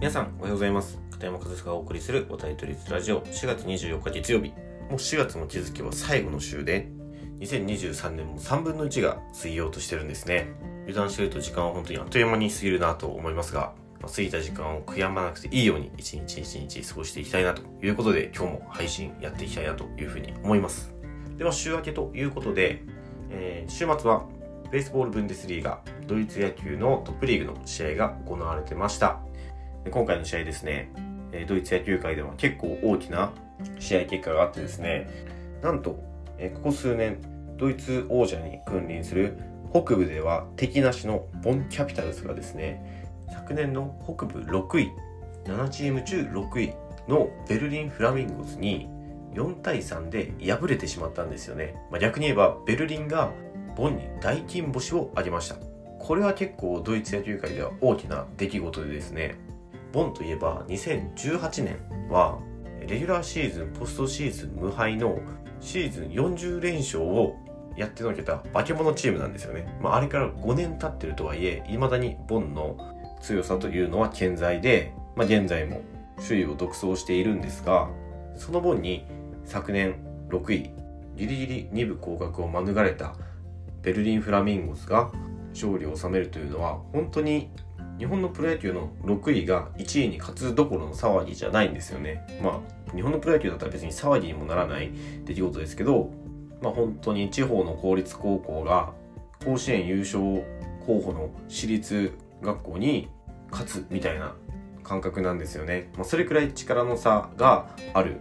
皆さんおはようございます。片山和志がお送りするおタイトルラジオ。4月24日月曜日。もう4月の気づきは最後の週で。2023年も3分の1が過ぎようとしてるんですね。油断してると時間は本当にあっという間に過ぎるなと思いますが、まあ、過ぎた時間を悔やまなくていいように一日一日過ごしていきたいなということで今日も配信やっていきたいなというふうに思います。では週明けということで、えー、週末はベースボールブンデスリーガドイツ野球のトップリーグの試合が行われてました。今回の試合ですね、ドイツ野球界では結構大きな試合結果があってですね、なんと、ここ数年、ドイツ王者に君臨する北部では敵なしのボンキャピタルスがですね、昨年の北部6位、7チーム中6位のベルリンフラミンゴスに4対3で敗れてしまったんですよね。まあ、逆に言えば、ベルリンがボンに大金星を挙げました。これは結構ドイツ野球界では大きな出来事でですね、ボンといえば2018年はレギュラーシーズンポストシーズン無敗のシーズン40連勝をやってのけた化け物チームなんですよね。まあ、あれから5年経ってるとはいえ、未だにボンの強さというのは健在で、まあ、現在も首位を独走しているんですが、そのボンに昨年6位、ギリギリ2部降格を免れたベルリンフラミンゴスが勝利を収めるというのは本当に日本のプロ野球の6位が1位に勝つどころの騒ぎじゃないんですよね。まあ、日本のプロ野球だったら別に騒ぎにもならない出来事ですけど、まあ本当に地方の公立高校が甲子園優勝候補の私立学校に勝つみたいな感覚なんですよね。まあ、それくらい力の差がある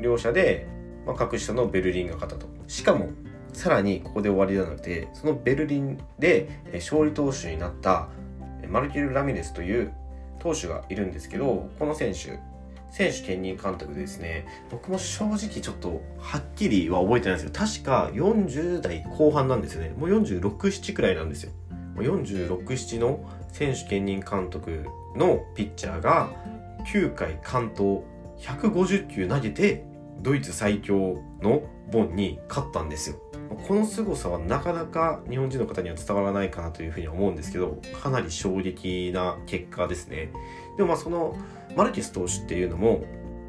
両者で、まあ、格下のベルリンが勝ったと。しかも、さらにここで終わりじゃなくて、そのベルリンで勝利投手になったマルキル・ラミレスという投手がいるんですけど、この選手、選手兼任監督でですね、僕も正直ちょっとはっきりは覚えてないんですけど、確か40代後半なんですよね。もう46、7くらいなんですよ。46、7の選手兼任監督のピッチャーが9回完投150球投げてドイツ最強のボンに勝ったんですよ。この凄さはなかなか日本人の方には伝わらないかなというふうに思うんですけど、かなり衝撃な結果ですね。でもまあそのマルキス投手っていうのも、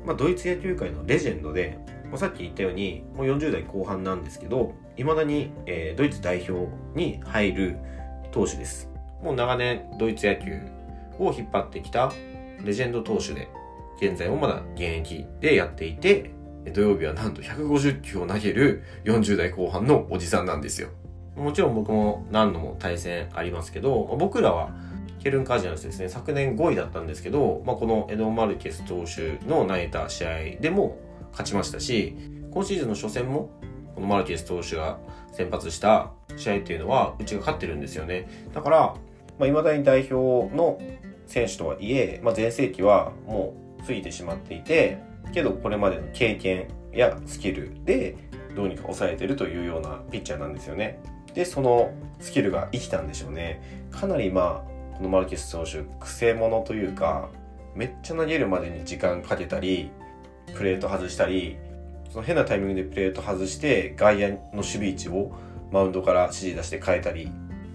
まあ、ドイツ野球界のレジェンドで、まあ、さっき言ったようにもう40代後半なんですけど、未だに、えー、ドイツ代表に入る投手です。もう長年ドイツ野球を引っ張ってきたレジェンド投手で、現在もまだ現役でやっていて、土曜日はなんと150球を投げる40代後半のおじさんなんですよ。もちろん僕も何度も対戦ありますけど、僕らはケルン・カージナルスですね、昨年5位だったんですけど、まあ、このエド・マルケス投手の投げた試合でも勝ちましたし、今シーズンの初戦も、このマルケス投手が先発した試合っていうのは、うちが勝ってるんですよね。だから、いまあ、だに代表の選手とはいえ、まあ、前世紀はもう過ぎてしまっていて、けどこれまでの経験やスキルでどうにか抑えてるというようなピッチャーなんですよね。で、そのスキルが生きたんでしょうね。かなりまあ、このマルケス投手、くせ者というか、めっちゃ投げるまでに時間かけたり、プレート外したり、その変なタイミングでプレート外して、外野の守備位置をマウンドから指示出して変えたり、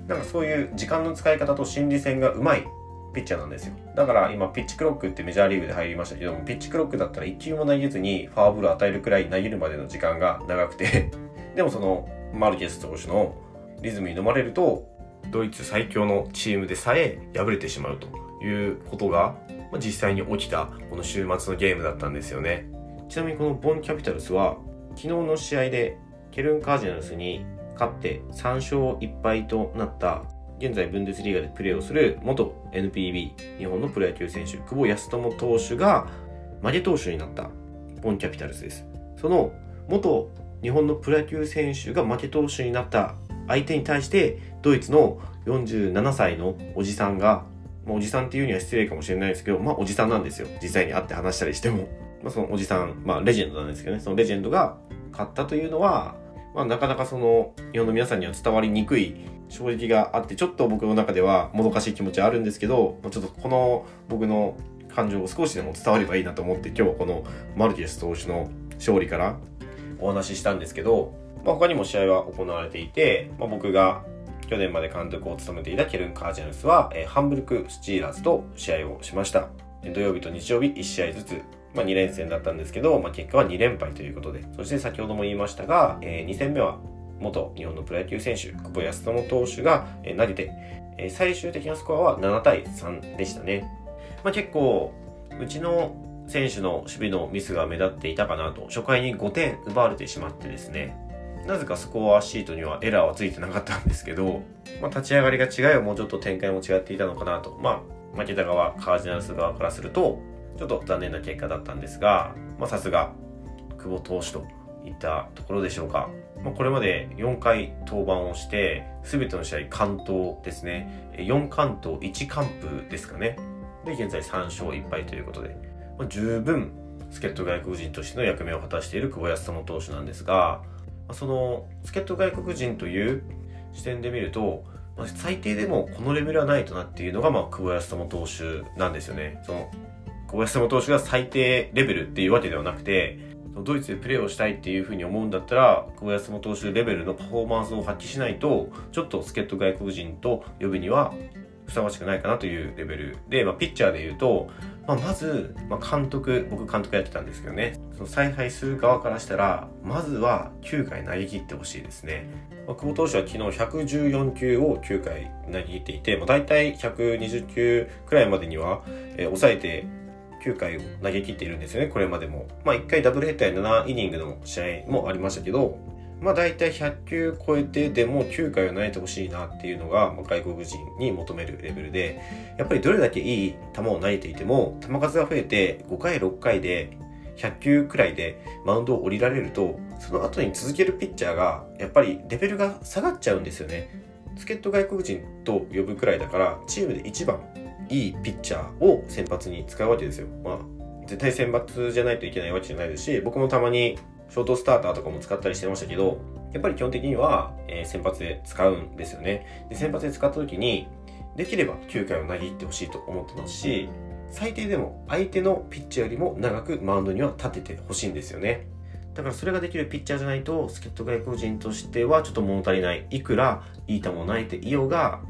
なんかそういう時間の使い方と心理戦がうまいピッチャーなんですよ。だから今、ピッチクロックってメジャーリーグで入りましたけども、ピッチクロックだったら1球も投げずにファーブル与えるくらい投げるまでの時間が長くて でもそのマルケス投手のリズムに飲まれると、ドイツ最強のチームでさえ敗れてしまうということが、まあ、実際に起きたこの週末のゲームだったんですよね。ちなみにこのボンキャピタルスは、昨日の試合でケルン・カージナルスに勝って3勝1敗となった現在ブンデスリーガでプレーをする元 NPB 日本のプロ野球選手久保康友投手が負け投手になったボンキャピタルスですその元日本のプロ野球選手が負け投手になった相手に対してドイツの47歳のおじさんが、まあ、おじさんっていうには失礼かもしれないですけど、まあおじさんなんですよ。実際に会って話したりしても。まあそのおじさん、まあレジェンドなんですけどね、そのレジェンドが勝ったというのは、まあなかなかその日本の皆さんには伝わりにくい衝撃があって、ちょっと僕の中ではもどかしい気持ちはあるんですけど、ちょっとこの僕の感情を少しでも伝わればいいなと思って今日はこのマルティス投手の勝利からお話ししたんですけど、まあ、他にも試合は行われていて、まあ、僕が去年まで監督を務めていたケルン・カージナルスは、えー、ハンブルク・スチーラーズと試合をしました。土曜日と日曜日1試合ずつ、まあ、2連戦だったんですけど、まあ、結果は2連敗ということで、そして先ほども言いましたが、えー、2戦目は元日本のプロ野球選手、久保康友投手が投げて、え最終的なスコアは7対3でしたね。まあ、結構、うちの選手の守備のミスが目立っていたかなと、初回に5点奪われてしまってですね、なぜかスコアシートにはエラーはついてなかったんですけど、まあ、立ち上がりが違いはもうちょっと展開も違っていたのかなと。まあ、負けた側、カージナルス側からすると、ちょっと残念な結果だったんですが、まあ、さすが、久保投手といったところでしょうか。まあ、これまで4回登板をして、すべての試合完投ですね。4完投1完封ですかね。で、現在3勝1敗ということで、まあ、十分、助っ人外国人としての役目を果たしている久保康友投手なんですが、まあ、その助っ人外国人という視点で見ると、最低でもこのレベルはないとなっていうのが、まあ、久保康友投手なんですよね。その久保康友投手が最低レベルっていうわけではなくて、ドイツでプレーをしたいっていうふうに思うんだったら、久保康投手レベルのパフォーマンスを発揮しないと、ちょっと助っ人外国人と呼ぶにはふさわしくないかなというレベルで、まあ、ピッチャーで言うと、まあ、まず、まあ、監督、僕監督やってたんですけどね、その采配する側からしたら、まずは9回投げ切ってほしいですね。まあ、久保投手は昨日114球を9回投げ切っていて、まあ、大体120球くらいまでには、えー、抑えて9回を投げ切っているんですよね、これまでも。まあ1回ダブルヘッダー7イニングの試合もありましたけど、まあ大体100球超えてでも9回を投げてほしいなっていうのが、まあ、外国人に求めるレベルで、やっぱりどれだけいい球を投げていても、球数が増えて5回6回で100球くらいでマウンドを降りられると、その後に続けるピッチャーが、やっぱりレベルが下がっちゃうんですよね。助っ人外国人と呼ぶくらいだから、チームで一番いいピッチャーを先発に使うわけですよ。まあ、絶対選抜じゃないといけないわけじゃないですし、僕もたまにショートスターターとかも使ったりしてましたけど、やっぱり基本的には、え、先発で使うんですよね。で、先発で使った時に、できれば9回を投げ切ってほしいと思ってますし、最低でも相手のピッチャーよりも長くマウンドには立ててほしいんですよね。だからそれができるピッチャーじゃないと、助っ人外国人としてはちょっと物足りない。いくらいい球を投げていようが、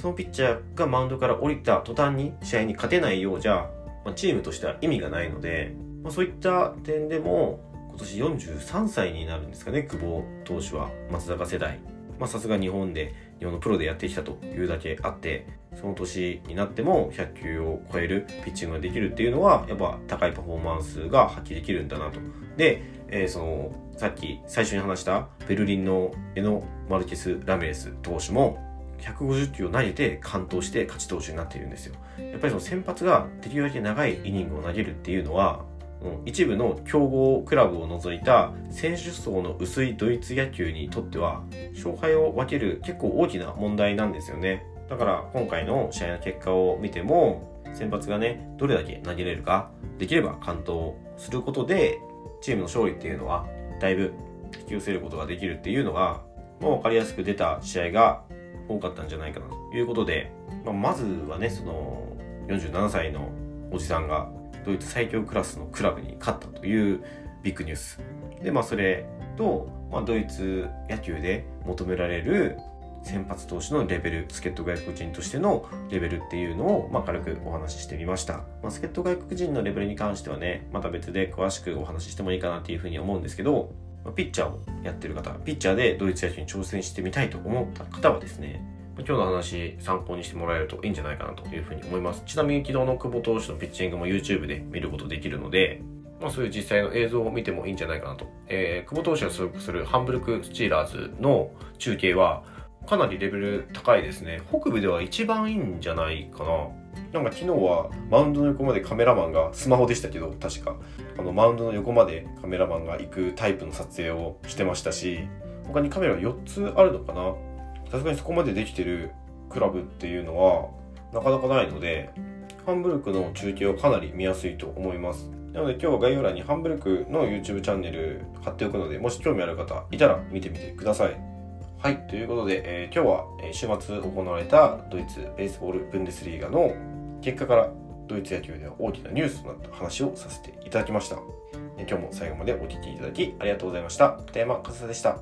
そのピッチャーがマウンドから降りた途端に試合に勝てないようじゃ、まあ、チームとしては意味がないので、まあ、そういった点でも、今年43歳になるんですかね、久保投手は、松坂世代。さすが日本で、日本のプロでやってきたというだけあって、その年になっても100球を超えるピッチングができるっていうのは、やっぱ高いパフォーマンスが発揮できるんだなと。で、えー、その、さっき最初に話したベルリンのエノ・マルケス・ラメレス投手も、150球を投げて完投して勝ち投手になっているんですよ。やっぱりその先発ができるだけ長いイニングを投げるっていうのは、一部の強豪クラブを除いた選手層の薄いドイツ野球にとっては勝敗を分ける結構大きな問題なんですよね。だから今回の試合の結果を見ても先発がね、どれだけ投げれるか、できれば完投することでチームの勝利っていうのはだいぶ引き寄せることができるっていうのが、もう分かりやすく出た試合が多かったんじゃないかなということで、まあ、まずはね、その47歳のおじさんがドイツ最強クラスのクラブに勝ったというビッグニュース。で、まあそれと、まあ、ドイツ野球で求められる先発投手のレベル、助っ人外国人としてのレベルっていうのを、まあ、軽くお話ししてみました。ま、助っ人外国人のレベルに関してはね、また別で詳しくお話ししてもいいかなっていうふうに思うんですけど、ピッチャーをやってる方、ピッチャーでドイツ野球に挑戦してみたいと思った方はですね、今日の話参考にしてもらえるといいんじゃないかなというふうに思います。ちなみに昨日の久保投手のピッチングも YouTube で見ることできるので、まあそういう実際の映像を見てもいいんじゃないかなと。えー、久保投手が所属するハンブルクスチーラーズの中継はかなりレベル高いですね。北部では一番いいんじゃないかな。なんか昨日はマウンドの横までカメラマンがスマホでしたけど確か。あのマウンドの横までカメラマンが行くタイプの撮影をしてましたし他にカメラが4つあるのかな？さすがにそこまでできてるクラブっていうのはなかなかないのでハンブルクの中継はかなり見やすいと思います。なので今日は概要欄にハンブルクの YouTube チャンネル貼っておくのでもし興味ある方いたら見てみてください。はいということで、えー、今日は週末行われたドイツベースボールブンデスリーガの結果からドイツ野球では大きなニュースとなった話をさせていただきました。今日も最後までお聴きいただきありがとうございました。片山和沙でした。